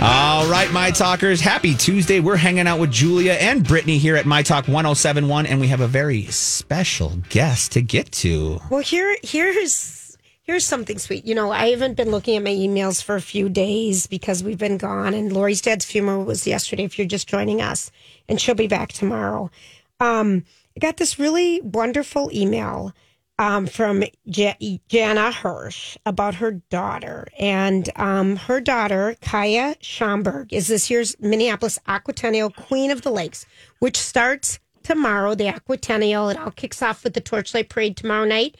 All right, my talkers, happy Tuesday. We're hanging out with Julia and Brittany here at My Talk 1071, and we have a very special guest to get to. Well, here here's here's something sweet. You know, I haven't been looking at my emails for a few days because we've been gone, and Lori's dad's funeral was yesterday. If you're just joining us, and she'll be back tomorrow. Um, I got this really wonderful email um, from J- Jana Hirsch about her daughter. And um, her daughter, Kaia Schomburg, is this year's Minneapolis Aquatennial Queen of the Lakes, which starts tomorrow, the Aquatennial. It all kicks off with the Torchlight Parade tomorrow night.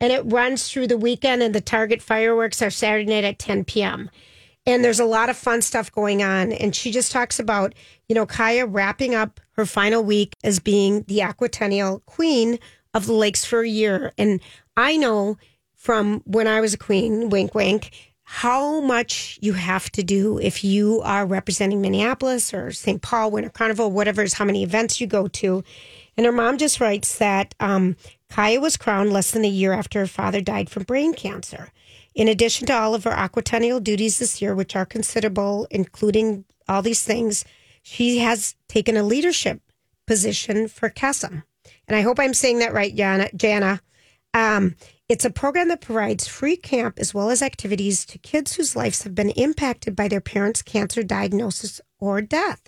And it runs through the weekend, and the Target fireworks are Saturday night at 10 p.m. And there's a lot of fun stuff going on. And she just talks about, you know, Kaia wrapping up her final week as being the Aquatennial Queen of the lakes for a year. And I know from when I was a queen, wink, wink, how much you have to do if you are representing Minneapolis or St. Paul Winter Carnival, whatever is how many events you go to. And her mom just writes that um, Kaia was crowned less than a year after her father died from brain cancer. In addition to all of her aquatennial duties this year, which are considerable, including all these things, she has taken a leadership position for Kesem and I hope I'm saying that right, Jana. Jana. Um, it's a program that provides free camp as well as activities to kids whose lives have been impacted by their parents' cancer diagnosis or death.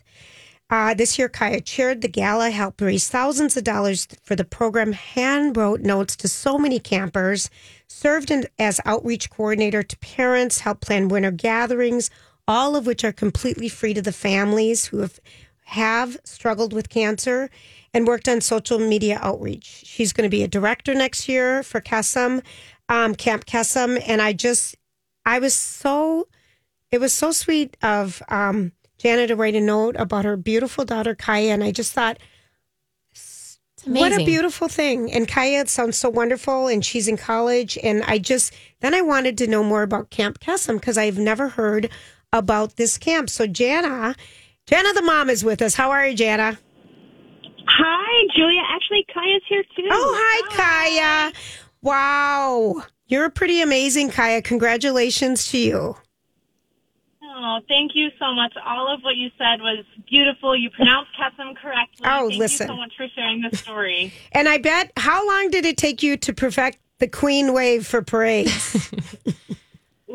Uh, this year, Kaia chaired the gala, helped raise thousands of dollars for the program, hand wrote notes to so many campers, served in, as outreach coordinator to parents, helped plan winter gatherings, all of which are completely free to the families who have, have struggled with cancer and worked on social media outreach. She's going to be a director next year for Kesem, um, Camp Kesem. And I just, I was so, it was so sweet of um, Janet to write a note about her beautiful daughter, Kaia. And I just thought, what a beautiful thing. And Kaia sounds so wonderful. And she's in college. And I just, then I wanted to know more about Camp Kesem because I've never heard about this camp. So, Jana, Jana the mom is with us. How are you, Jana? Hi, Julia. Actually, Kaia's here too. Oh, hi, hi. Kaia. Wow. You're pretty amazing, Kaia. Congratulations to you. Oh, thank you so much. All of what you said was beautiful. You pronounced Kesem correctly. Oh, thank listen. you so much for sharing this story. and I bet, how long did it take you to perfect the queen wave for parades?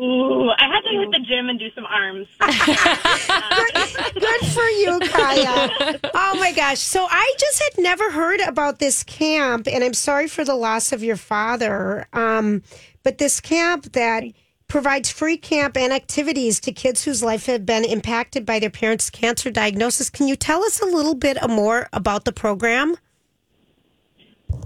Ooh, I had to hit the gym and do some arms. good, good for you, Kaia. Oh my gosh. So I just had never heard about this camp, and I'm sorry for the loss of your father. Um, but this camp that provides free camp and activities to kids whose life have been impacted by their parents' cancer diagnosis. Can you tell us a little bit more about the program?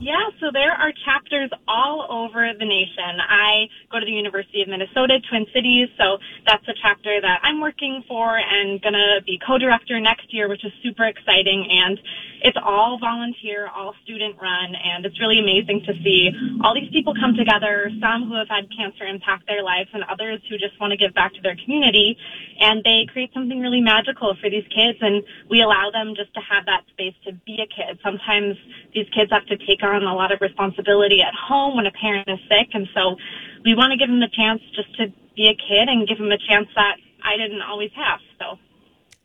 Yeah, so there are chapters all over the nation. I go to the University of Minnesota, Twin Cities, so that's a chapter that I'm working for and gonna be co-director next year, which is super exciting. And it's all volunteer, all student run, and it's really amazing to see all these people come together, some who have had cancer impact their lives and others who just want to give back to their community. And they create something really magical for these kids and we allow them just to have that space to be a kid. Sometimes these kids have to take on a lot of responsibility at home when a parent is sick. And so we want to give them the chance just to be a kid and give them a chance that I didn't always have. So.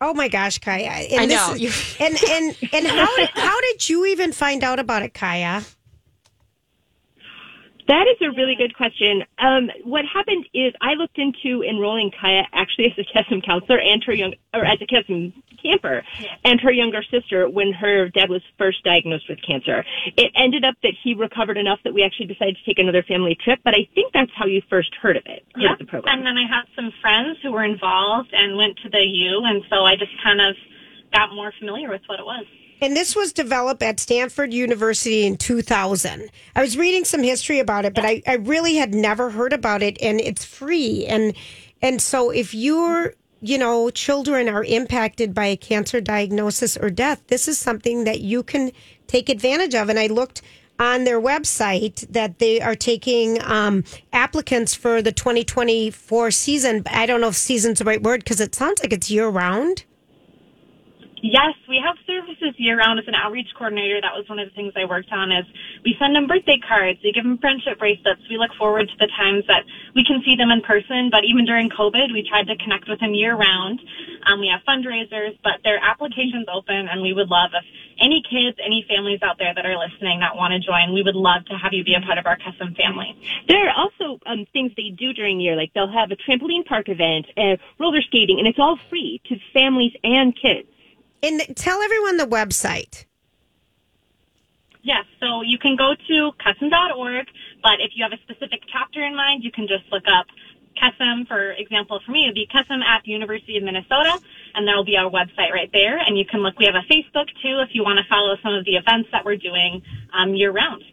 Oh my gosh, Kaia! And I know. Is, and and and how how did you even find out about it, Kaia? That is a really good question. Um, what happened is I looked into enrolling Kaia actually as a Kesem counselor and her young, or as a Kesem camper and her younger sister when her dad was first diagnosed with cancer. It ended up that he recovered enough that we actually decided to take another family trip, but I think that's how you first heard of it, Yeah. the program. And then I had some friends who were involved and went to the U, and so I just kind of got more familiar with what it was. And this was developed at Stanford University in 2000. I was reading some history about it, but I, I really had never heard about it, and it's free. And and so if your you know children are impacted by a cancer diagnosis or death, this is something that you can take advantage of. And I looked on their website that they are taking um, applicants for the 2024 season. I don't know if season's the right word because it sounds like it's year round. Yes, we have services year round as an outreach coordinator. That was one of the things I worked on is we send them birthday cards, we give them friendship bracelets. We look forward to the times that we can see them in person, but even during COVID, we tried to connect with them year round. Um, we have fundraisers, but their application's open and we would love if any kids, any families out there that are listening that want to join, we would love to have you be a part of our Kesem family. There are also um, things they do during the year, like they'll have a trampoline park event, uh, roller skating, and it's all free to families and kids. And tell everyone the website. Yes, so you can go to Kesem.org, but if you have a specific chapter in mind, you can just look up Kesem. For example, for me, it would be Kesem at the University of Minnesota, and there will be our website right there. And you can look, we have a Facebook too if you want to follow some of the events that we're doing um, year round.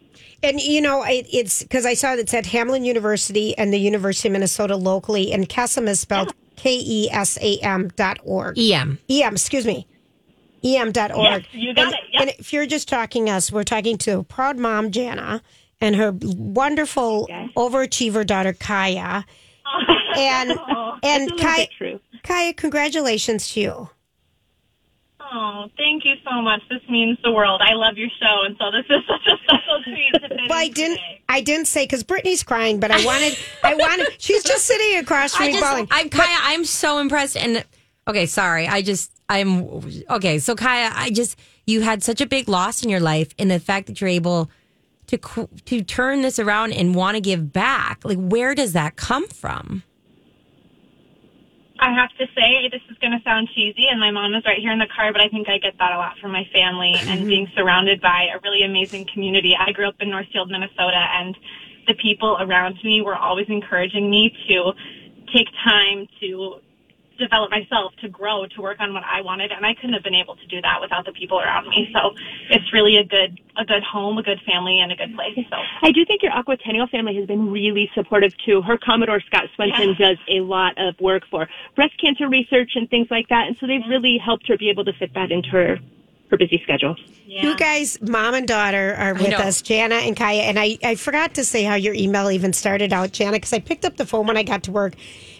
And you know, it, it's because I saw that said Hamline University and the University of Minnesota locally, and Kesem is spelled K E S A M dot org. EM. EM, excuse me. EM dot org. Yes, you got and, it. Yep. and if you're just talking us, we're talking to proud mom Jana and her wonderful overachiever daughter Kaia. Oh. And oh, and Oh, That's a little Kaia. Kaia, congratulations to you. Oh, thank you so much. This means the world. I love your show, and so this is such a special treat Well, I didn't. today. I didn't say because Brittany's crying, but I wanted. I wanted. She's just sitting across from I me, just, bawling. I'm Kaia. I'm so impressed. And okay, sorry. I just, I'm okay. So Kaia, I just, you had such a big loss in your life, and the fact that you're able to to turn this around and want to give back. Like, where does that come from? I have to say, this is going to sound cheesy, and my mom is right here in the car, but I think I get that a lot from my family and mm-hmm. being surrounded by a really amazing community. I grew up in Northfield, Minnesota, and the people around me were always encouraging me to take time to develop myself, to grow, to work on what I wanted, and I couldn't have been able to do that without the people around me. So it's really a good, a good home, a good family, and a good place. So. I do think your Aquatennial family has been really supportive too. Her Commodore Scott Swenson does a lot of work for breast cancer research and things like that, and so they've really helped her be able to fit that into her her busy schedule. You guys, mom and daughter, are with us, Jana and Kaia. And I, I forgot to say how your email even started out, Jana, because I picked up the phone when I got to work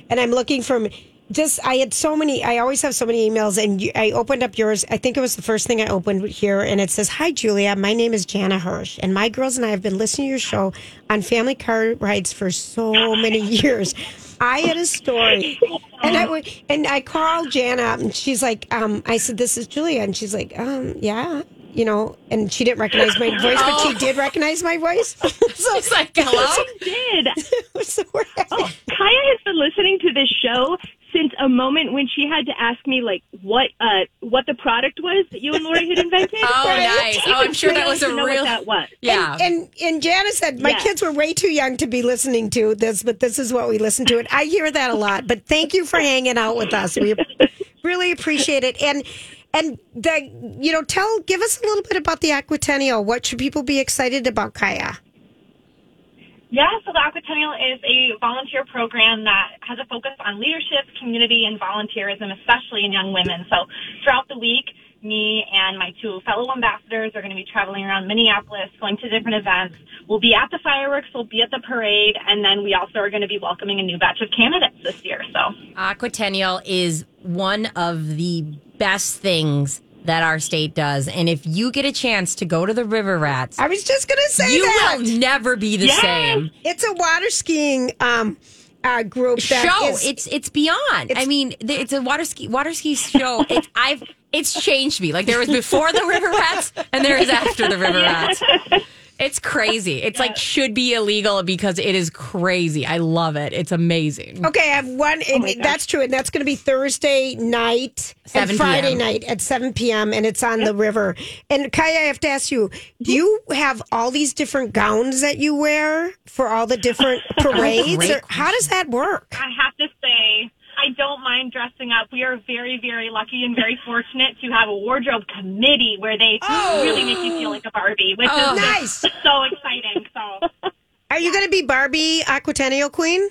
and I'm looking from just, I had so many, I always have so many emails. And you, I opened up yours. I think it was the first thing I opened here. And it says, Hi, Julia. My name is Jana Hirsch. And my girls and I have been listening to your show on family car rides for so many years. I had a story, and I would, and I called Jana and she's like, um, I said, "This is Julia," and she's like, um, "Yeah." You know, and she didn't recognize my voice, but she did recognize my voice. so, It's like, hello. Did so we're. Kaia has been listening to this show since a moment when she had to ask me like what uh what the product was that you and Lori had invented. Oh, nice. Oh, I'm sure that was a know real. what that was. Yeah. And and Jana said my Yeah. kids were way too young to be listening to this, but this is what we listen to. And I hear that a lot. But thank you for hanging out with us. We really appreciate it. And and the you know tell give us a little bit about the Aquatennial. What should people be excited about, Kaia? Yeah, so the Aquatennial is a volunteer program that has a focus on leadership, community, and volunteerism, especially in young women. So throughout the week, me and my two fellow ambassadors are going to be traveling around Minneapolis, going to different events. We'll be at the fireworks, we'll be at the parade, and then we also are going to be welcoming a new batch of candidates this year. So Aquatennial is one of the best things that our state does. And if you get a chance to go to the River Rats, I was just going to say you that will never be the same. it's a water skiing um, uh, group that show. is- it's it's beyond. I mean, it's a water ski water ski show. It's I've it's changed me. Like there was before the River Rats and there is after the River Rats. It's crazy. It's like should be illegal because it is crazy. I love it. It's amazing. Okay, I have one. Oh and that's true, and that's going to be Thursday night 7 and Friday p.m.. night at seven p.m. and it's on the river. And Kaia, I have to ask you: Do you have all these different gowns that you wear for all the different parades? Or how does that work? I have to say, I don't mind dressing up. We are very, very lucky and very fortunate to have a wardrobe committee where they oh. really make you feel like a Barbie, which Oh. is Nice. just so exciting. So, Are you going to be Barbie Aquatennial Queen?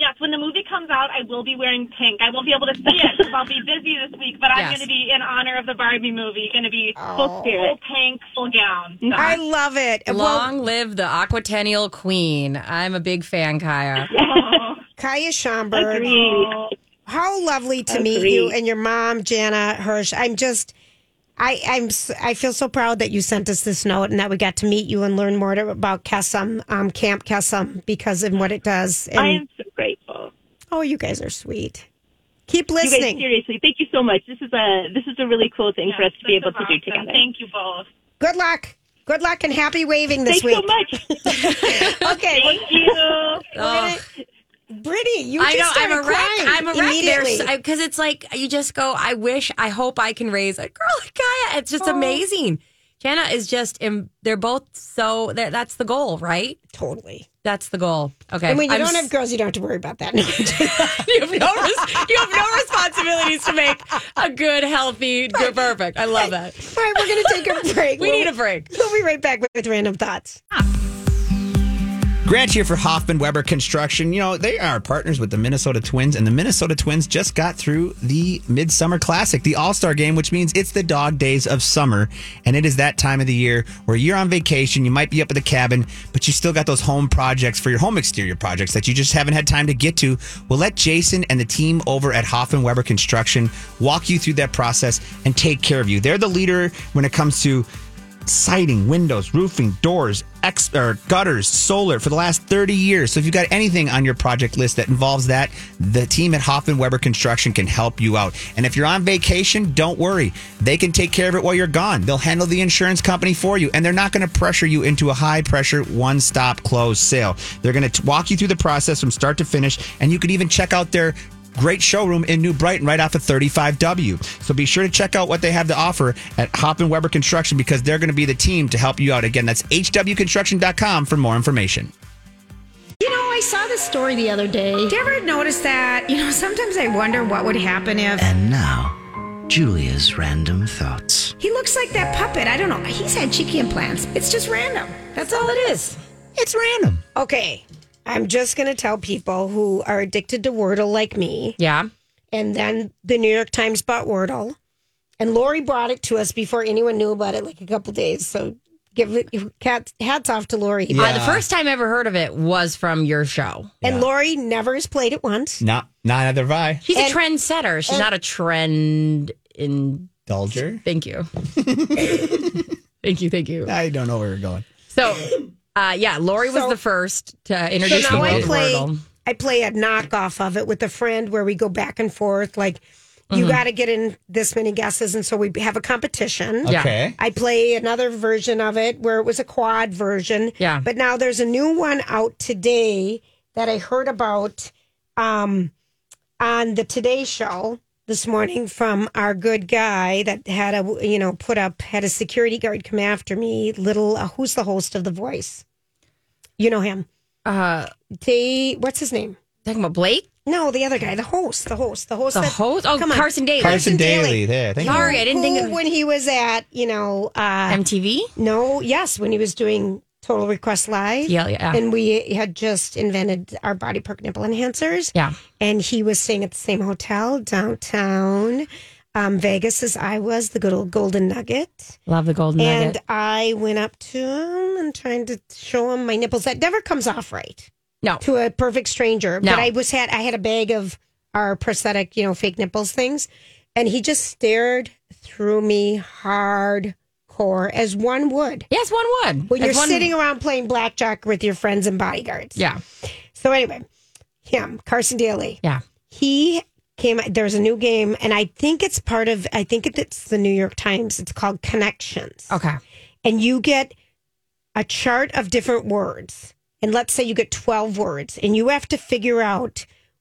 yes, when the movie comes out, I will be wearing pink. I won't be able to see it because I'll be busy this week, but I'm going to be in honor of the Barbie movie, going to be oh. full spirit, full pink, full gown. So. I love it. Well, Long live the Aquatennial Queen. I'm a big fan, Kaia. Oh. Kaia Schomburg. Agreed. How lovely to meet you and your mom, Jana Hirsch. I'm just, I, I'm, I feel so proud that you sent us this note and that we got to meet you and learn more to, about Kesem, um, Camp Kesem, because of what it does. And I am so grateful. oh, you guys are sweet. Keep You guys, listening. seriously, thank you so much. This is a this is a really cool thing for us to be able is to do together. Thank you both. Good luck. Good luck and happy waving this Thanks week. so much. Okay, Thank you. Oh, Brittany, you I know. just I'm a wreck. I'm a wreck. Because it's like you just go. I wish. I hope I can raise a girl like Kaia. It's just amazing. Jana is just. They're both so. they're- That's the goal, right? totally. That's the goal. Okay. And when you I'm don't have girls, you don't have to worry about that. you have no res- you have no responsibilities to make a good, healthy, good, perfect. I love that. All right, we're going to take a break. We We'll- need a break. We'll be right back with random thoughts. Ah. Grant here for Hoffman Weber Construction. You know, they are partners with the Minnesota Twins, and the Minnesota Twins just got through the Midsummer Classic, the All Star game, which means it's the dog days of summer. And it is that time of the year where you're on vacation, you might be up at the cabin, but you still got those home projects for your home exterior projects that you just haven't had time to get to. We'll let Jason and the team over at Hoffman Weber Construction walk you through that process and take care of you. They're the leader when it comes to siding, windows, roofing, doors, ex- or gutters, solar for the last 30 years. So if you've got anything on your project list that involves that, the team at Hoffman Weber Construction can help you out. And if you're on vacation, don't worry. They can take care of it while you're gone. They'll handle the insurance company for you and they're not going to pressure you into a high pressure one stop closed sale. They're going to walk you through the process from start to finish and you can even check out their Great showroom in New Brighton right off of 35W. So be sure to check out what they have to offer at Hoffman Weber Construction because they're going to be the team to help you out. Again, that's hwconstruction.com for more information. You know, I saw this story the other day. Did you ever notice that? You know, sometimes I wonder what would happen if And now, Julia's random thoughts. he looks like that puppet. I don't know. He's had cheeky implants. It's just random. That's all it is. It's random. Okay. I'm just going to tell people who are addicted to Wordle like me. Yeah. And then the New York Times bought Wordle. And Lori brought it to us before anyone knew about it, like a couple days. So give it hats, hats off to Lori. Uh, the first time I ever heard of it was from your show. And Lori never has played it once. Not, neither have I. She's And- a trendsetter. She's not a trend in. Dulger? Thank you. thank you. Thank you. I don't know where we're going. So, uh, yeah, Lori was So- the first to So introduce the now I play, Wordle. I play a knockoff of it with a friend where we go back and forth. Like, you Mm-hmm. got to get in this many guesses. And so we have a competition. Yeah. Okay. I play another version of it where it was a quad version. Yeah. But now there's a new one out today that I heard about um, on the Today Show this morning from our good guy that had a, you know, put up, had a security guard come after me. Little, uh, who's the host of The Voice? You know him. Uh, They, what's his name? talking about Blake, No, the other guy, the host, the host, the host. the that- host. Oh, come on. Carson Daly, Carson Daly. Daly. There. Thank you. Sorry, I didn't think of when he was at, you know, uh, MTV. no, yes, when he was doing Total Request Live. Yeah, yeah. And we had just invented our body perk nipple enhancers. Yeah. And he was staying at the same hotel downtown, um, Vegas as I was, the good old Golden Nugget. Love the golden And nugget. And I went up to him and trying to show him my nipples. That never comes off right No, to a perfect stranger. No. But I was had I had a bag of our prosthetic, you know, fake nipples things, and he just stared through me hardcore as one would yes, one would. when As you're one- sitting around playing blackjack with your friends and bodyguards. Yeah, So anyway, him Carson Daly, yeah. he came. There's a new game, and I think it's part of. I think it's the New York Times. It's called Connections Okay. and you get a chart of different words, and let's say you get 12 words, and you have to figure out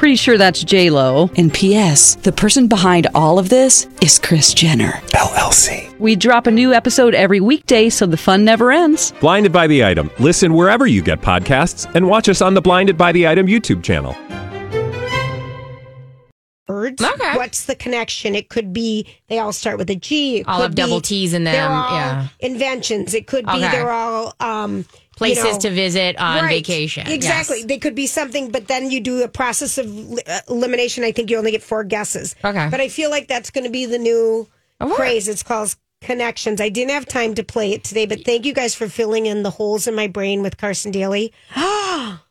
Pretty sure that's J Lo. And P.S. The person behind all of this is Kris Jenner LLC. We drop a new episode every weekday, so the fun never ends. Blinded by the item. Listen wherever you get podcasts, and watch us on the Blinded by the Item YouTube channel. Birds. Okay. What's the connection? It could be they all start with a G. It All could have double T's in they're them, all yeah. Inventions. It could be Okay. they're all um, Places you know, to visit on Right. vacation. Exactly. Yes. They could be something, but then you do a process of uh, elimination. I think you only get four guesses. Okay. But I feel like that's going to be the new Oh, craze. It's called connections. I didn't have time to play it today, but thank you guys for filling in the holes in my brain with Carson Daly.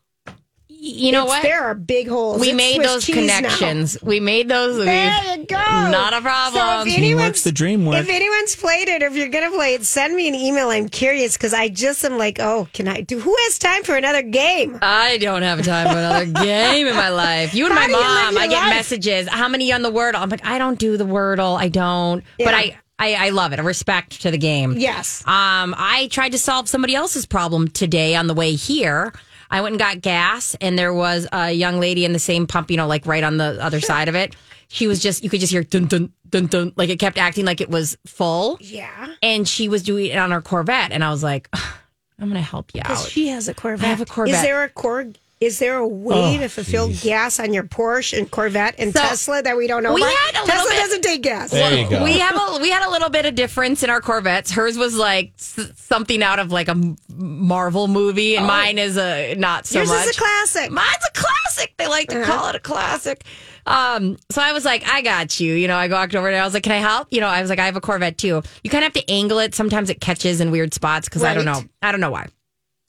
You know It's- what? There are big holes. we It's made Swiss those cheese now. connections. We made those. There you go. Not a problem. So if anyone's, the dream work. if anyone's played it, or if you're gonna play it, send me an email. I'm curious because I just am like, oh, can I do? Who has time for another game? I don't have time for another game in my life. You and How my do you mom, your I get life? messages. How many on the Wordle? I'm like, I don't do the Wordle. I don't. But I, I, I love it. A respect to the game. Yes. Um, I tried to solve somebody else's problem today on the way here. I went and got gas, and there was a young lady in the same pump, you know, like right on the other side of it. She was just, you could just hear dun dun dun dun, like it kept acting like it was full. Yeah. And she was doing it on her Corvette, and I was like, I'm going to help you out. Because she has a Corvette. I have a Corvette. Is there a cor? Is there a way to fulfill gas on your Porsche and Corvette and So, Tesla that we don't know we about? had a Tesla bit- doesn't take gas. There you go. We have a we had a little bit of difference in our Corvettes. Hers was like s- something out of like a Marvel movie, and mine is a not so Oh. Yours much. is a classic. Mine's a classic. They like to call it a classic. Um, so I was like, I got you. You know, I walked over and I was like, Can I help? You know, I was like, I have a Corvette too. You kind of have to angle it. Sometimes it catches in weird spots because I don't know. I don't know why.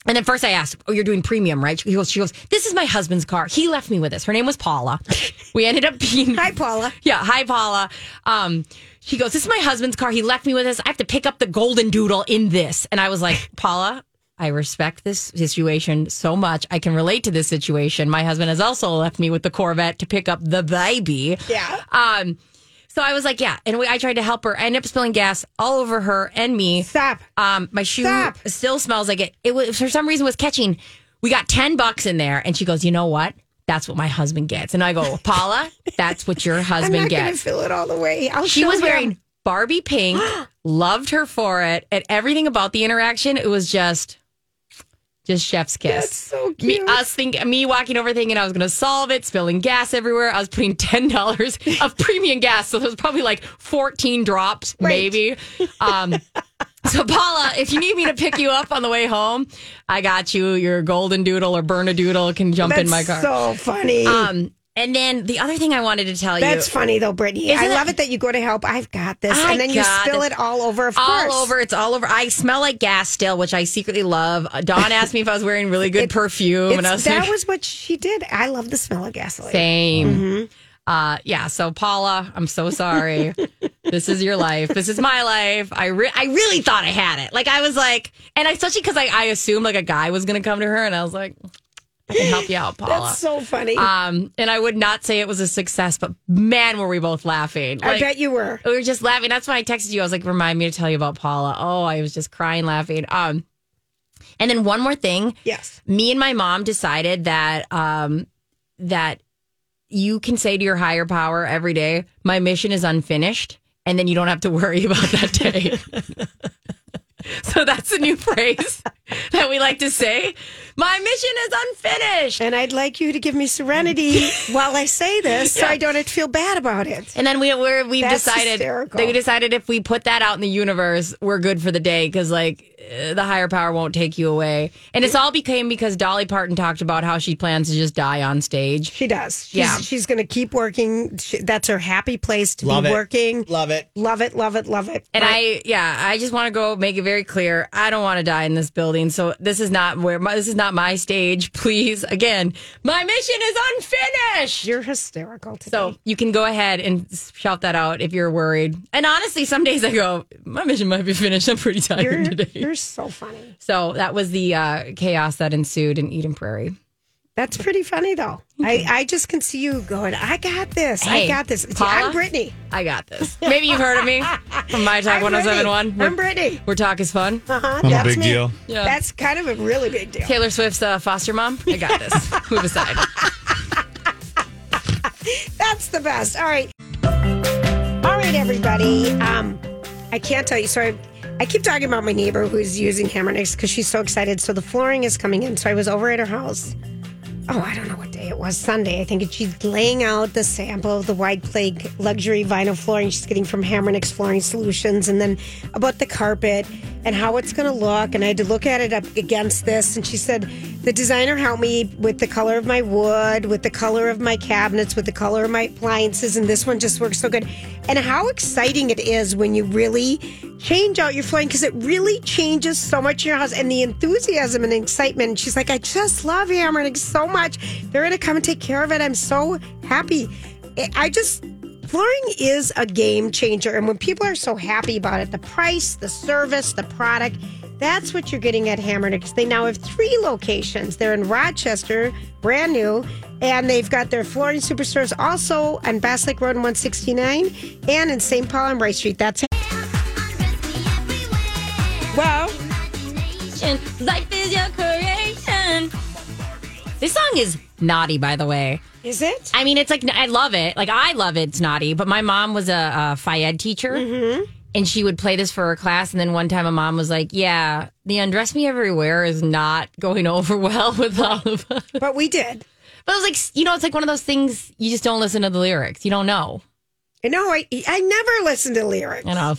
And then first I asked, "Oh, you're doing premium, right?" She goes, "She goes, this is my husband's car. He left me with this. Her name was Paula. We ended up being Hi, Paula. yeah, hi Paula. Um, she goes, "This is my husband's car. He left me with this. I have to pick up the golden doodle in this." And I was like, "Paula, I respect this situation so much. I can relate to this situation. My husband has also left me with the Corvette to pick up the baby." Yeah. Um, so I was like, "Yeah," and we, I tried to help her. I ended up spilling gas all over her and me. Stop. Um, my shoe Stop. still smells like it. It was for some reason was catching. We got ten bucks in there, and she goes, "You know what? That's what my husband gets." And I go, "Paula, that's what your I'm husband not going to gets." fill it all the way. I'll She was you. wearing Barbie pink, loved her for it, and everything about the interaction. It was just, just chef's kiss. That's so Me, cute. us think, me walking over thinking I was going to solve it, spilling gas everywhere. I was putting ten dollars of premium gas, so there was probably like fourteen drops, Right. maybe. Um, so Paula, if you need me to pick you up on the way home, I got you. Your golden doodle or burn a doodle can jump That's in my car. so funny. um, and then the other thing I wanted to tell you. That's funny though, Brittany. I love it that you go to help. I've got this, I and then you spill this. it all over. Of all course, over. It's all over. I smell like gas still, which I secretly love. Uh, Dawn asked me if I was wearing really good It- perfume, and I was that like, was what she did. I love the smell of gasoline. same. Mm-hmm. Uh, yeah. So Paula, I'm so sorry. this is your life. This is my life. I re- I really thought I had it. Like I was like, and I, especially because I, I assumed like a guy was going to come to her, and I was like, I can help you out, Paula. That's so funny. um, and I would not say it was a success, but man, were we both laughing. I bet you were. we were just laughing. That's why I texted you. I was like, remind me to tell you about Paula. Oh, I was just crying laughing. Um, and then one more thing. Yes. Me and my mom decided that um that you can say to your higher power every day, my mission is unfinished, and then you don't have to worry about that day. so that's a new phrase. that we like to say. My mission is unfinished. And I'd like you to give me serenity while I say this so I don't feel bad about it. And then we we're, we've That's decided hysterical. we decided if we put that out in the universe, we're good for the day because like uh, the higher power won't take you away. And it's all became because Dolly Parton talked about how she plans to just die on stage. She does. She's, Yeah. She's going to keep working. She, that's her happy place to Love be it. working. Love it. Love it. Love it. Love it. And Right. I, yeah, I just want to go make it very clear. I don't want to die in this building. So this is not where my, this is not my stage. Please, again, my mission is unfinished. You're hysterical today. So you can go ahead and shout that out if you're worried. And honestly, some days I go, my mission might be finished. I'm pretty tired you're, today. you're so funny. So that was the uh, chaos that ensued in Eden Prairie. That's pretty funny, though. I, I just can see you going, I got this. I got this. Paula? I'm Brittany. I got this. Maybe you've heard of me from My Talk I'm 1071. Brittany. I'm Brittany. Where talk is fun. Uh-huh. I'm a That's big me. deal. Yeah. That's kind of a really big deal. Taylor Swift's uh, foster mom. I got this. Move aside. That's the best. All right. All right, everybody. Um, I can't tell you. So I, I keep talking about my neighbor who's using Hamernick's because she's so excited. So the flooring is coming in. So I was over at her house. Oh, I don't know what day it was. Sunday, I think. And she's laying out the sample of the White plague luxury vinyl flooring she's getting from Hamernick's Flooring Solutions, and then about the carpet and how it's going to look. And I had to look at it up against this. And she said, the designer helped me with the color of my wood, with the color of my cabinets, with the color of my appliances, and this one just works so good. And how exciting it is when you really change out your flooring because it really changes so much in your house and the enthusiasm and excitement. And she's like, I just love Hammering so much. They're going to come and take care of it. I'm so happy. I- just. Flooring is a game changer. And when people are so happy about it, the price, the service, the product, that's what you're getting at Hamernick's. They now have three locations. They're in Rochester, brand new, and they've got their flooring superstores also on Bass Lake Road in 169 and in St. Paul and Rice Street. That's This song is naughty, by the way. is it? I mean, it's like I love it. Like I love it. It's naughty. But my mom was a, a Phy Ed teacher, mm-hmm. and she would play this for her class. And then one time, a mom was like, "Yeah, the undress me everywhere is not going over well with all of us." But we did. But it was like, you know, it's like one of those things you just don't listen to the lyrics. You don't know. No, I I never listen to lyrics. You know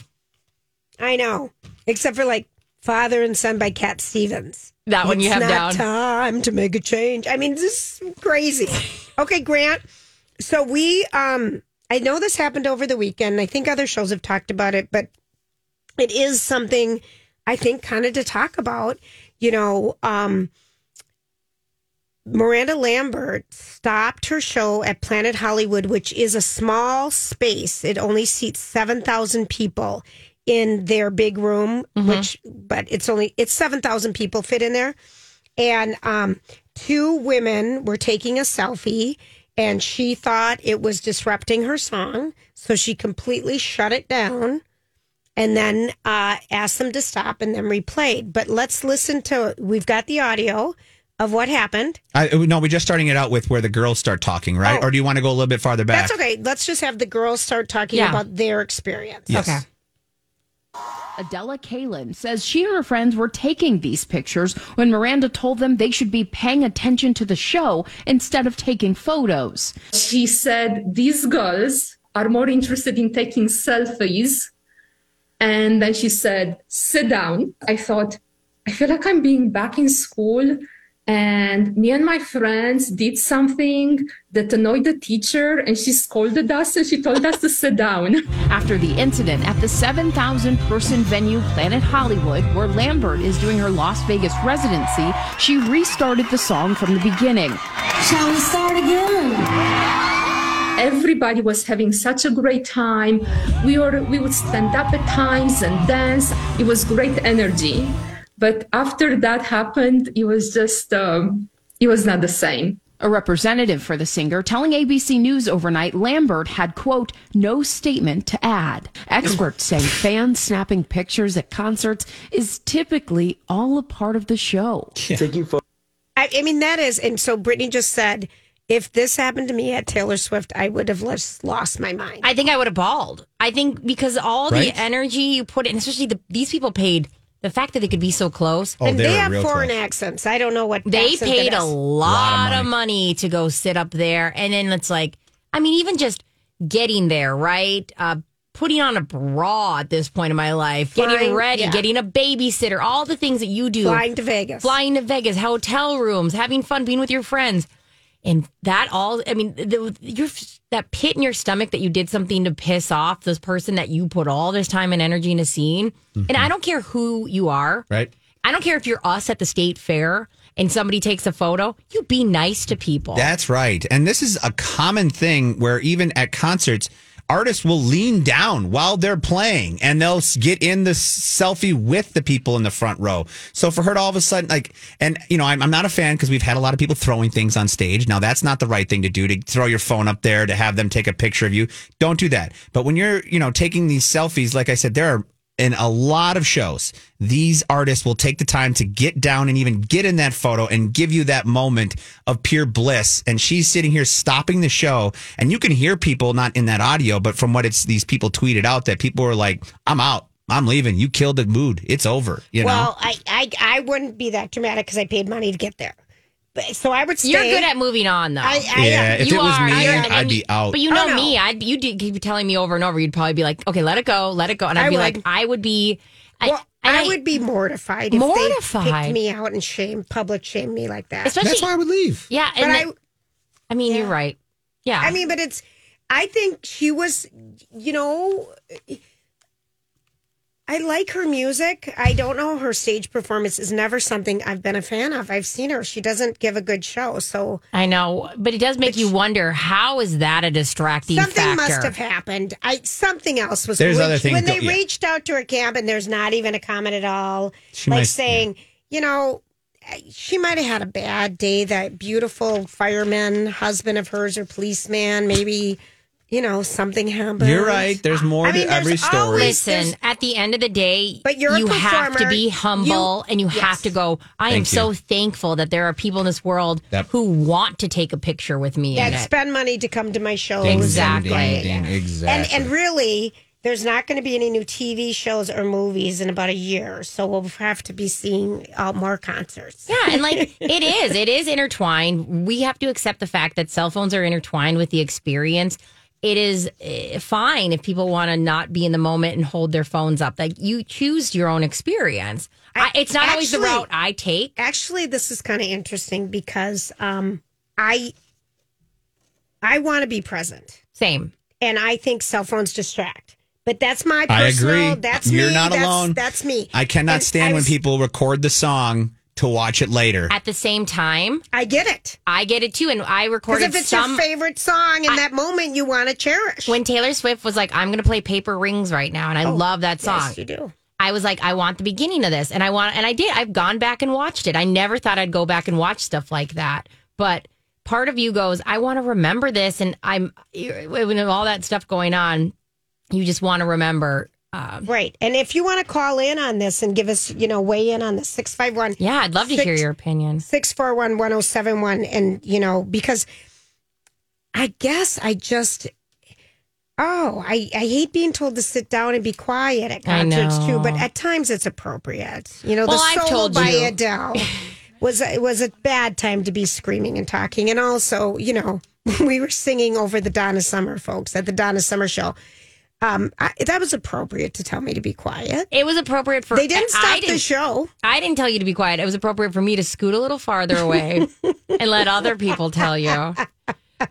I know, except for like Father and Son by Cat Stevens. that one you It's have not down. time to make a change. I mean, this is crazy. Okay, Grant. So we, um, I know this happened over the weekend. I think other shows have talked about it, but it is something I think kind of to talk about. You know, um, Miranda Lambert stopped her show at Planet Hollywood, which is a small space. It only seats 7,000 people in their big room, which, but it's only, it's 7,000 people fit in there. And um, two women were taking a selfie, and she thought it was disrupting her song. So she completely shut it down and then uh, asked them to stop and then replayed. But let's listen to, we've got the audio of what happened. I, no, we're just starting it out with where the girls start talking, right? Oh. Or do you want to go a little bit farther back? That's okay. Let's just have the girls start talking Yeah. about their experience. Yes. Okay. Adela Kalin says she and her friends were taking these pictures when Miranda told them they should be paying attention to the show instead of taking photos. She said these girls are more interested in taking selfies. And then she said, sit down. I thought, I feel like I'm being back in school. And me and my friends did something that annoyed the teacher, and she scolded us and she told us to sit down. After the incident at the 7,000 person venue Planet Hollywood, where Lambert is doing her Las Vegas residency, she restarted the song from the beginning. Shall we start again? Everybody was having such a great time. We were we would stand up at times and dance. It was great energy. But after that happened, it was just um, it was not the same. A representative for the singer telling ABC News overnight Lambert had, quote, no statement to add. Experts say fans snapping pictures at concerts is typically all a part of the show. Taking photos. I, I mean, that is, and so Brittany just said, if this happened to me at Taylor Swift, I would have just lost my mind. I think I would have bawled. I think because all Right? the energy you put in, especially the, these people paid the fact that they could be so close. Oh, and they they have foreign close. accents. I don't know what they accent paid that a is. lot, of, money. to go sit up there and then it's like i mean even just getting there right uh putting on a bra at this point in my life getting ready yeah. getting a babysitter all the things that you do Flying to Vegas. flying to vegas hotel rooms having fun being with your friends and that all i mean the, your that pit in your stomach that you did something to piss off this person that you put all this time and energy in into seeing and i mm-hmm. don't care who you are Right. I don't care if you're us at the state fair and somebody takes a photo. You be nice to people. That's right. And this is a common thing where even at concerts, artists will lean down while they're playing and they'll get in the selfie with the people in the front row. So for her to all of a sudden, like, and you know, I'm, I'm not a fan because we've had a lot of people throwing things on stage. Now, that's not the right thing to do to throw your phone up there to have them take a picture of you. Don't do that. But when you're, you know, taking these selfies, like I said, there are in a lot of shows, these artists will take the time to get down and even get in that photo and give you that moment of pure bliss. And she's sitting here stopping the show, and you can hear people not in that audio, but from what it's these people tweeted out that people were like, "I'm out, I'm leaving. You killed the mood. It's over." You know. well, I, I I wouldn't be that dramatic because I paid money to get there. But, so I would stay. You're good at moving on, though. I, I Yeah, if You it was are. me, You're- I'd be out. But you oh, know Oh, no. me. I'd you keep telling me over and over. You'd probably be like, "Okay, let it go, let it go," and I'd I be would. like, "I would be." I, Well, and I, would be mortified if they picked me out and shame, public shame me like that. especially. That's why I would leave. yeah, but and I, I, I mean, you're right. Yeah, I mean, but it's. I think she was, you know, I like her music. I don't know her stage performance is never something I've been a fan of. I've seen her; she doesn't give a good show. So I know, but it does make you wonder how is that a distracting something factor? must have happened. I something else was. There's when, other things when they yeah. reached out to her camp, and there's not even a comment at all, She like might- saying, you know. Eh, she might have had a bad day. That beautiful fireman husband of hers or policeman, maybe, you know, something happened. You're right. There's more I mean, to every story. always- Listen, at the end of the day, But you're you have to be humble You- and you Yes. have to go. I am Thank so thankful that there are people in this world Yep. who want to take a picture with me in that it. spend money to come to my shows. Ding, Exactly. ding, ding, ding, And exactly. and really, there's not going to be any new TV shows or movies in about a year, so we'll have to be seeing uh, more concerts. Yeah, and like it is, it is intertwined. We have to accept the fact that cell phones are intertwined with the experience. It is eh, fine if people want to not be in the moment and hold their phones up. Like you choose your own experience. I, it's not always the route I take. Actually, this is kind of interesting because um, I I want to be present, Same. and I think cell phones distract. But that's my I personal. agree. That's You're me. not that's, alone. That's me. I cannot And stand I when people record the song to watch it later. At the same time, I get it. I get it too, and I record Because recorded if it's some. your favorite song in that moment, you want to cherish. when Taylor Swift was like, "I'm going to play Paper Rings right now," and I oh, love that song. Oh, Yes, you do. I was like, I want the beginning of this, and I want, and I did. I've gone back and watched it. I never thought I'd go back and watch stuff like that, but part of you goes, I want to remember this, and I'm when all that stuff going on, you just want to remember. Um, Right. And if you want to call in on this and give us, you know, weigh in on the 651 yeah, I'd love to hear your opinion. 641 1071. And, you know, because I guess I just, oh, I, I hate being told to sit down and be quiet at I concerts too, but at times it's appropriate. You know, Well, the I've solo told by you. Adele was, was a bad time to be screaming and talking. And also, you know, we were singing over the Donna Summer folks at the Donna Summer show. Um, I, that was appropriate to tell me to be quiet. It was appropriate for They didn't I stop the didn't- show. I didn't tell you to be quiet. It was appropriate for me to scoot a little farther away and let other people tell you.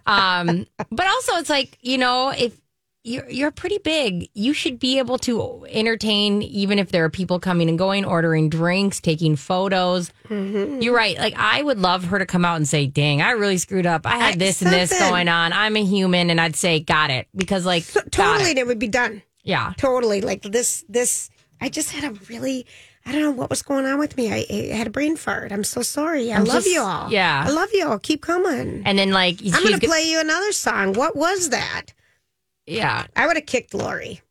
Um, but also, it's like you know, if you're you're pretty big, you should be able to entertain, even if there are people coming and going, ordering drinks, taking photos. Mm-hmm. You're right. Like I would love her to come out and say, "Dang, I really screwed up. I had I- this and this going on. I'm a human," and I'd say, "Got it," because like got Totally, it. it would be done. yeah. Totally. Like this, this, I just had a really, I don't know what was going on with me. I, I had a brain fart. I'm so sorry. I I'm love just- you all. yeah. I love you all. Keep coming. And then like I'm going to play you another song. What was that? Yeah. I would have kicked Lori.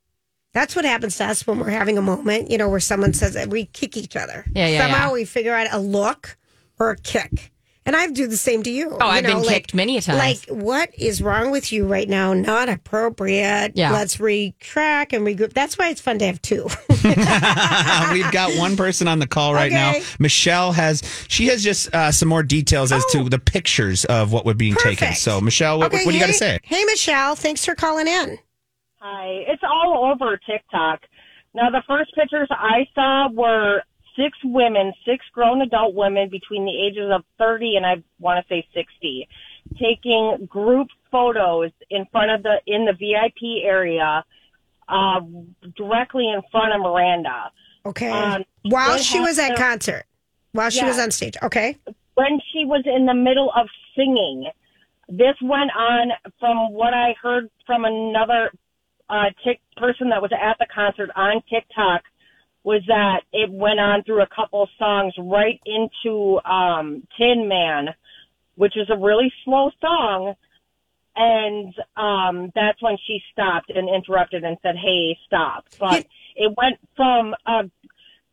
That's what happens to us when we're having a moment, you know, where someone says that we kick each other. Yeah, yeah, Somehow yeah. we figure out a look or a kick. And I do the same to you. Oh, You I've been like- kicked many a times. Like, what is wrong with you right now? Not appropriate. Yeah. Let's retrack and regroup. That's why it's fun to have two. We've got one person on the call right now. Michelle has she has just uh, some more details as to the pictures of what were being taken. Oh. So Michelle, what, Okay, what do you got to say? Hey, Michelle. Thanks for calling in. Hi. It's all over TikTok. Now, the first pictures I saw were six women, six grown adult women between the ages of 30 and I want to say 60, taking group photos in front of the, in the VIP area, uh, directly in front of Miranda. Okay. Um, While she was at to- concert, while she Yeah. was on stage. Okay. when she was in the middle of singing. This went on from what I heard from another uh, tick person that was at the concert on TikTok was that it went on through a couple songs right into um, Tin Man, which is a really slow song. And um, that's when she stopped and interrupted and said, "Hey, stop!" But it went from uh,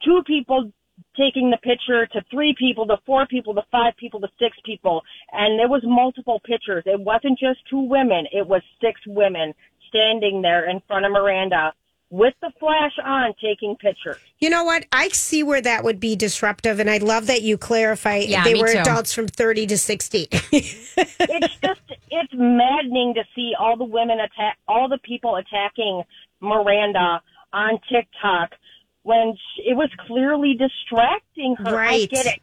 two people taking the picture to three people to four people to five people to six people and there was multiple pictures it wasn't just two women it was six women standing there in front of miranda with the flash on taking pictures You know what? I see where that would be disruptive, and I love that you clarify Yeah, they were too. adults from 30 to 60. it's just it's maddening to see all the women attack all the people attacking miranda on tiktok when sh it was clearly distracting her i get it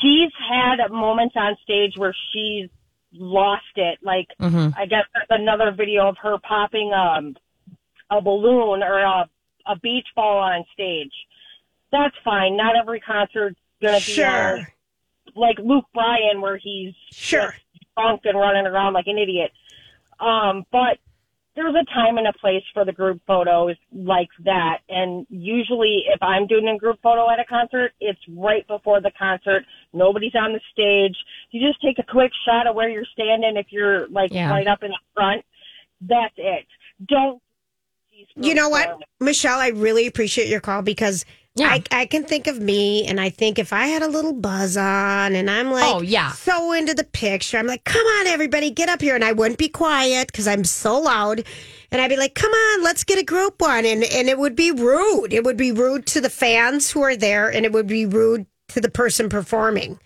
she's had moments on stage where she's lost it like Mhm. i guess another video of her popping um a balloon or a, a beach ball on stage that's fine not every concert's gonna be Sure. uh, like luke bryan where he's sure drunk and running around like an idiot. Um, but there's a time and a place for the group photos like that. And usually if I'm doing a group photo at a concert, it's right before the concert. Nobody's on the stage. You just take a quick shot of where you're standing if you're like Yeah. right up in the front. That's it. Don't. You know what, Michelle? I really appreciate your call because I, I can think of me, and I think if I had a little buzz on, and I'm like, Oh, yeah. so into the picture, I'm like, come on, everybody, get up here, and I wouldn't be quiet because I'm so loud, and I'd be like, come on, let's get a group one, and and it would be rude. It would be rude to the fans who are there, and it would be rude to the person performing.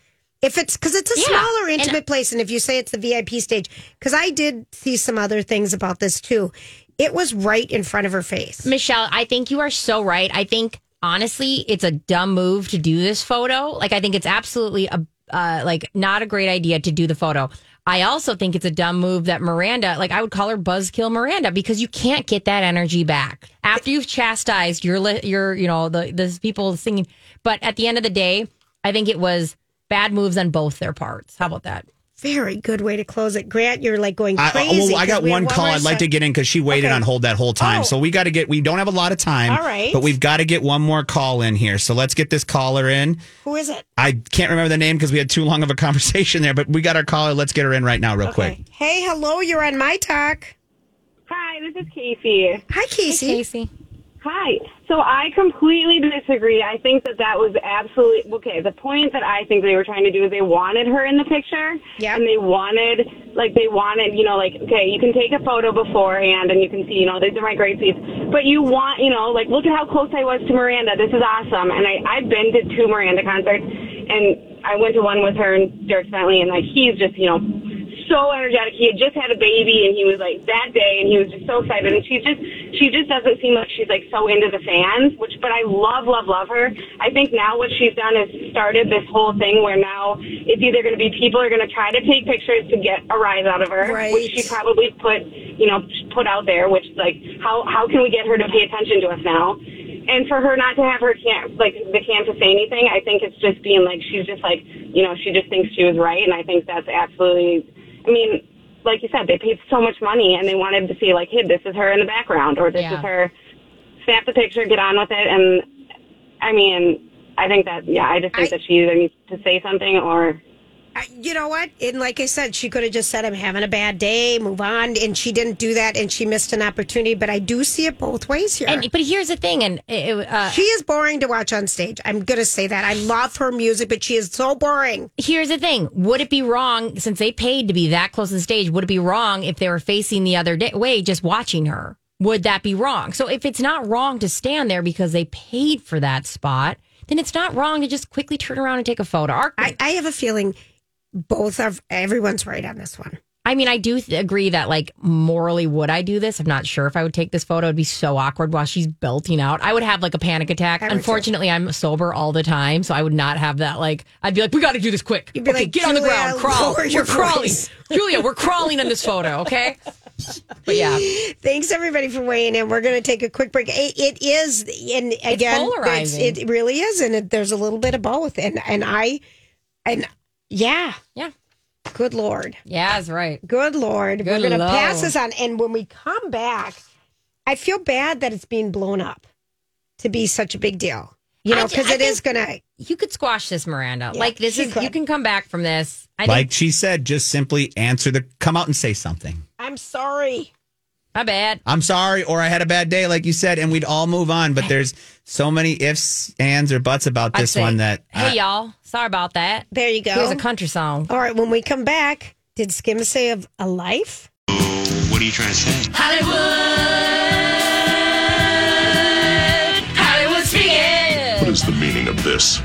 If it's because it's a Yeah, smaller, and- intimate place, and if you say it's the VIP stage, because I did see some other things about this too. It was right in front of her face. Michelle, I think you are so right. I think honestly, it's a dumb move to do this photo. Like, I think it's absolutely a uh, like not a great idea to do the photo. I also think it's a dumb move that Miranda, like I would call her Buzzkill Miranda, because you can't get that energy back after you've chastised your your you know the the people singing. But at the end of the day, I think it was bad moves on both their parts. How about that? Very good way to close it. Grant, you're like going I, oh, crazy. well, I got 'cause we have one call more I'd like to get in because she waited Okay. on hold that whole time. Oh. So we got to get, we don't have a lot of time. All right. But we've got to get one more call in here. So let's get this caller in. Who is it? I can't remember the name because we had too long of a conversation there, but we got our caller. Let's get her in right now, real quick. Hey, hello, you're on my talk. Hi, this is Casey. Hi, Casey. Casey. Hi. So I completely disagree. I think that that was absolutely okay. The point that I think they were trying to do is they wanted her in the picture, yeah, and they wanted like they wanted you know like okay you can take a photo beforehand and you can see you know these are my great seats, but you want you know like look at how close I was to Miranda. This is awesome, and I I've been to two Miranda concerts, and I went to one with her and Dierks Bentley, and like he's just you know so energetic. He had just had a baby, and he was like that day, and he was just so excited. And she just, she just doesn't seem like she's like so into the fans. Which, but I love, love, love her. I think now what she's done is started this whole thing where now it's either going to be people are going to try to take pictures to get a rise out of her, Right. which she probably put, you know, put out there. Which like, how how can we get her to pay attention to us now? And for her not to have her camp, like the camp to say anything, I think it's just being like she's just like, you know, she just thinks she was right, and I think that's absolutely I mean, like you said, they paid so much money and they wanted to see like, hey, this is her in the background or this Yeah. is her. Snap the picture, get on with it, and I mean, I think that yeah, I just think that she either needs to say something or I- you know what? And like I said, she could have just said, I'm having a bad day, move on. And she didn't do that and she missed an opportunity. But I do see it both ways here. And but here's the thing, and it, uh, she is boring to watch on stage. I'm going to say that. I love her music, but she is so boring. here's the thing: would it be wrong since they paid to be that close to the stage? Would it be wrong if they were facing the other day, way, just watching her? Would that be wrong? So if it's not wrong to stand there because they paid for that spot, then it's not wrong to just quickly turn around and take a photo. I, I have a feeling both of everyone's right on this one. I mean, I do th- agree that, like, morally, would I do this? I'm not sure if I would take this photo. It'd be so awkward while she's belting out. I would have like a panic attack. Would too. Unfortunately, I'm sober all the time, so I would not have that. Like, I'd be like, "We got to do this quick. You'd be okay, like, get on the ground, crawl. We're crawling. Julia. We're crawling in this photo. Okay." But yeah, Thanks everybody for weighing in. We're going to take a quick break. It, it is, and again, it really is, and it, there's a little bit of both. And and I, and yeah, yeah. Good lord, yeah, that's right. good lord. Good We're going to pass this on, and when we come back, I feel bad that it's being blown up to be such a big deal. You know, because it is going to. You could squash this, Miranda. Yeah, like this is could. you can come back from this. I like think she said, just simply answer the come out and say something. I'm sorry. My bad. I'm sorry, or I had a bad day, like you said, and we'd all move on. But there's so many ifs, ands, or buts about this say, one that hey I- y'all, sorry about that. There you go. Here's a country song. All right, when we come back, did Skim say of a life? What are you trying to say? Hollywood, Hollywood speaking. What is the meaning of this?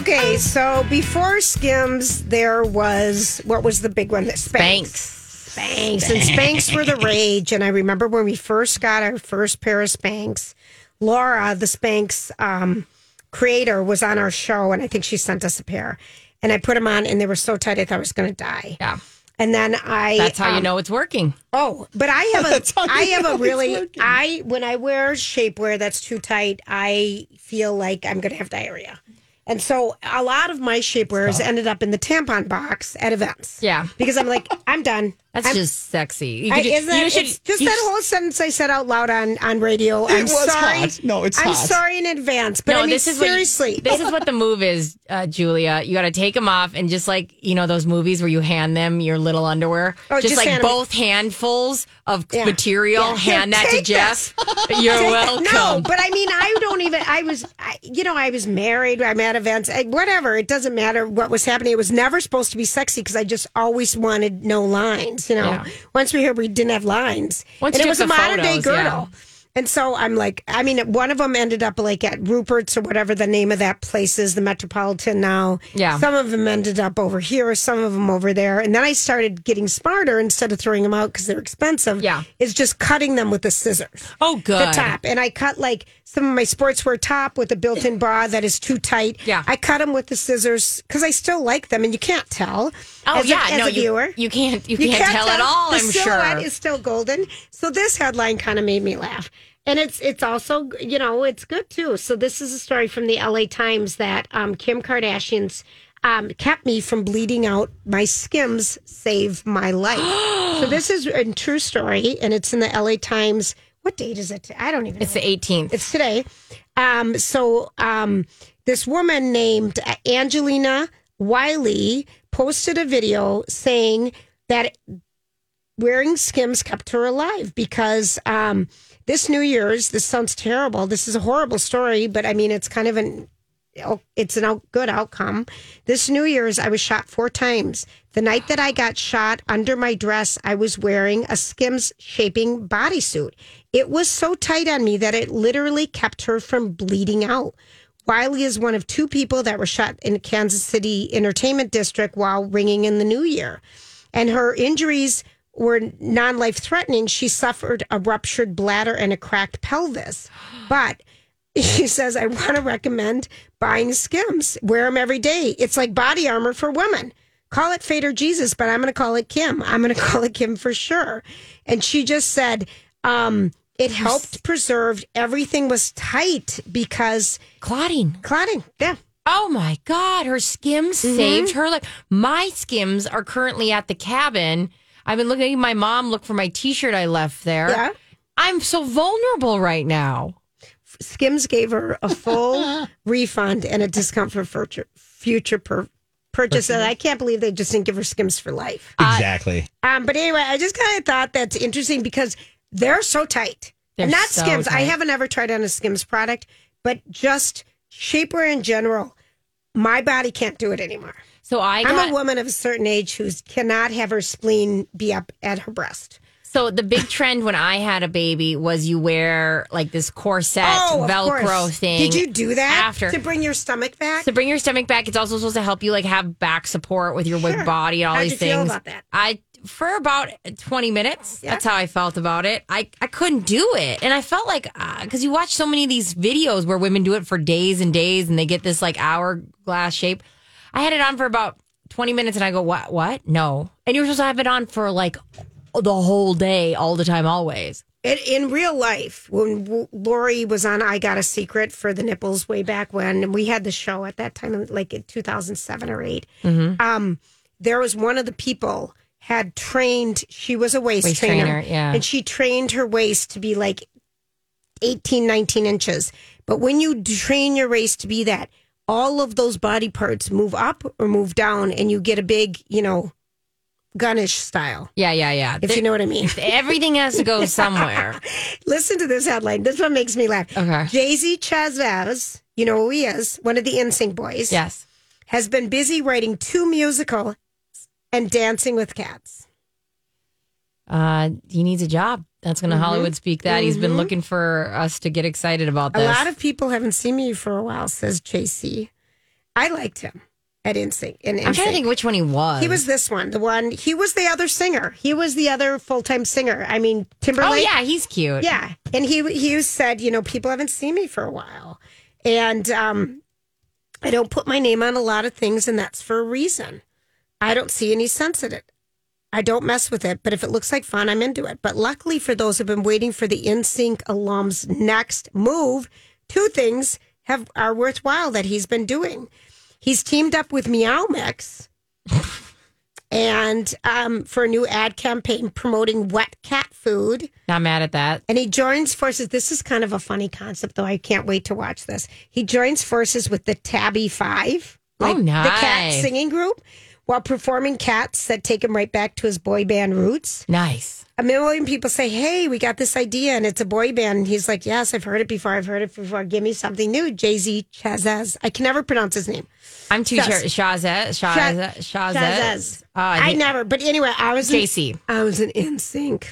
Okay, so before Skims, there was what was the big one? Spanx. Spanx. Spanx and Spanx were the rage. And I remember when we first got our first pair of Spanx, Laura, the Spanx um, creator, was on our show, and I think she sent us a pair. And I put them on, and they were so tight, I thought I was going to die. Yeah. And then I. That's how you um, know it's working. Oh, but I have a you I have a really. I when I wear shapewear that's too tight, I feel like I'm going to have diarrhea. And so a lot of my shapewears ended up in the tampon box at events. Yeah. Because I'm like, I'm done. That's I'm- just sexy. You I, could ju- is that, you should- it's just you that should- whole sentence I said out loud on, on radio. I'm was sorry. hot. No, it's I'm hot. sorry in advance. But no, I mean, this is what you- seriously. this is what the move is, uh, Julia. You got to take them off and just like you know those movies where you hand them your little underwear, Oh, just, just like hand 'em. both handfuls of Yeah. material. Yeah. Hand Here, that to take Jeff. this. You're Take- welcome. No, but I mean, I don't even. I was, I, you know, I was married. I'm at events. Eh, whatever. It doesn't matter what was happening. It was never supposed to be sexy because I just always wanted no lines. You know, Yeah. once we heard we didn't have lines, Once and it was a modern day photos, girdle. yeah. And so I'm like, I mean, one of them ended up like at Rupert's or whatever the name of that place is, the Metropolitan now. Yeah. Some of them ended up over here, some of them over there. And then I started getting smarter instead of throwing them out because they're expensive. Yeah. Is just cutting them with the scissors Oh, good. the top. And I cut like some of my sportswear top with a built in bra that is too tight. Yeah. I cut them with the scissors because I still like them and you can't tell. Oh as a- yeah, as no, a viewer. you can't you, can't, tell at all. The I'm silhouette sure. is still golden. So this headline kind of made me laugh. And it's it's also you know it's good too. So this is a story from the L.A. Times that um, Kim Kardashian's um, kept me from bleeding out. My Skims save my life. so this is a true story, and it's in the L.A. Times. What date is it? I don't even. It's know. the 18th. It's today. Um, so um, this woman named Angelina Wiley posted a video saying that wearing Skims kept her alive because um, this New Year's, this sounds terrible. This is a horrible story, but I mean, it's kind of an it's an out, good outcome. This New Year's, I was shot four times. The night that I got shot under my dress, I was wearing a Skims shaping bodysuit. It was so tight on me that it literally kept her from bleeding out. Wiley is one of two people that were shot in Kansas City Entertainment District while ringing in the new year. And her injuries were non life threatening. She suffered a ruptured bladder and a cracked pelvis. But she says, I want to recommend buying Skims. Wear them every day. It's like body armor for women. Call it Fader Jesus, but I'm going to call it Kim. I'm going to call it Kim for sure. And she just said, um, it helped preserve everything was tight because clotting. Clotting, yeah. Oh my God, her skims Mm-hmm. saved her life. My skims are currently at the cabin. I've been looking at my mom look for my t shirt I left there. Yeah. I'm so vulnerable right now. Skims gave her a full refund and a discount for future future per, purchase it. I can't believe they just didn't give her Skims for life. Exactly. Um, but anyway, I just kind of thought that's interesting because they're so tight. They're not so Skims. I haven't ever tried on a Skims product, but just shapewear in general. My body can't do it anymore. So I I'm a woman of a certain age who cannot have her spleen be up at her breast. So the big trend when I had a baby was you wear like this corset Oh, Velcro course. thing. Did you do that after to bring your stomach back? to bring your stomach back? It's also supposed to help you like have back support with your Sure. body and all How'd these you feel things. about that? I for about 20 minutes. That's how I felt about it. I, I couldn't do it. And I felt like, uh, because you watch so many of these videos where women do it for days and days and they get this like hourglass shape. I had it on for about 20 minutes and I go, what? What? No. And you're supposed to have it on for like the whole day, all the time, always. In, in real life, when W- Lori was on I Got a Secret for the nipples way back when, and we had the show at that time, like in 2007 or 8, Mhm. um, there was one of the people had trained, she was a waist, Waist trainer, trainer, yeah. and she trained her waist to be like 18, 19 inches. But when you train your waist to be that, all of those body parts move up or move down, and you get a big, you know, gunnish style. Yeah, yeah, yeah. If you know what I mean. Everything has to go somewhere. Listen to this headline. This one makes me laugh. Okay. JC Chasez, you know who he is, one of the NSYNC boys. Yes. Has been busy writing two musicals and dancing with cats. Uh, he needs a job. That's going to Mhm. Hollywood speak that. He's been Mhm. looking for us to get excited about A lot of people haven't seen me for a while, says JC. I liked him at NSYNC. In I'm trying to think which one he was. He was this one, the one. He was the other singer. He was the other full time singer. I mean, Timberlake. Oh, yeah, he's cute. Yeah, and he he said, you know, people haven't seen me for a while, and um, I don't put my name on a lot of things, and that's for a reason. I don't see any sense in it. I don't mess with it, but if it looks like fun, I'm into it. But luckily for those who've been waiting for the NSYNC alums' next move, two things have are worthwhile that he's been doing. He's teamed up with Meow Mix and um, for a new ad campaign promoting wet cat food. Not mad at that. And he joins forces. This is kind of a funny concept, though. I can't wait to watch this. He joins forces with the Tabby Five, Oh, the cat singing group, while performing cats that take him right back to his boy band roots. Nice. A million people say, "Hey, we got this idea, and it's a boy band." And he's like, "Yes, I've heard it before. I've heard it before. Give me something new." JC Chasez. I can never pronounce his name. I'm too sure. Shazet. Shazet. Shazet. Uh, I never. But anyway, I was JC. In, I was an NSYNC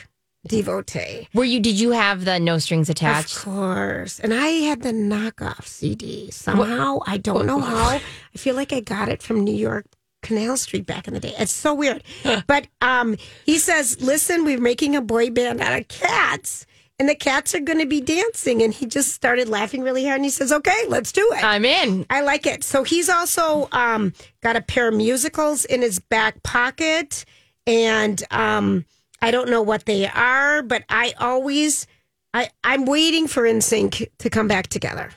devotee. Were you? Did you have the no strings attached? Of course. And I had the knockoff CD somehow. I don't know how. I feel like I got it from New York Canal Street back in the day. It's so weird. but um, he says, listen, we're making a boy band out of cats. And the cats are going to be dancing. And he just started laughing really hard. And he says, okay, let's do it. I'm in. I like it. So he's also um, got a pair of musicals in his back pocket. And um, I don't know what they are, but I always, I, I'm waiting for NSYNC to come back together.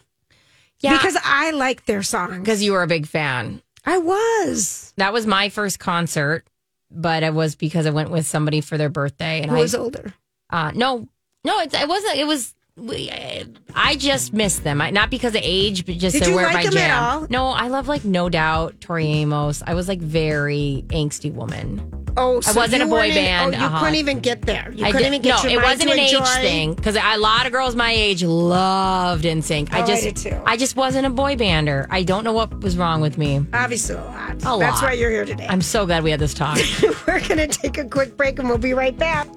Yeah. Because I like their song. Because you were a big fan. I was. That was my first concert, but it was because I went with somebody for their birthday, and Who I was older? Uh, no, no, it, it wasn't. It was. we- I just missed them. I, not because of age, but just Did they you were like my them at jam. all? No, I love like No Doubt, Tori Amos. I was like very angsty woman. Oh, I so wasn't you a boy weren't in- band. Oh, you uh-huh. couldn't even get there. You I couldn't even get no, your it mind wasn't to an age thing because a lot of girls my age loved NSYNC. Oh, I I just, did too. I just wasn't a boy bander. I don't know what was wrong with me. Obviously, a lot. A That's lot. why you're here today. I'm so glad we had this talk. We're going to take a quick break and we'll be right back.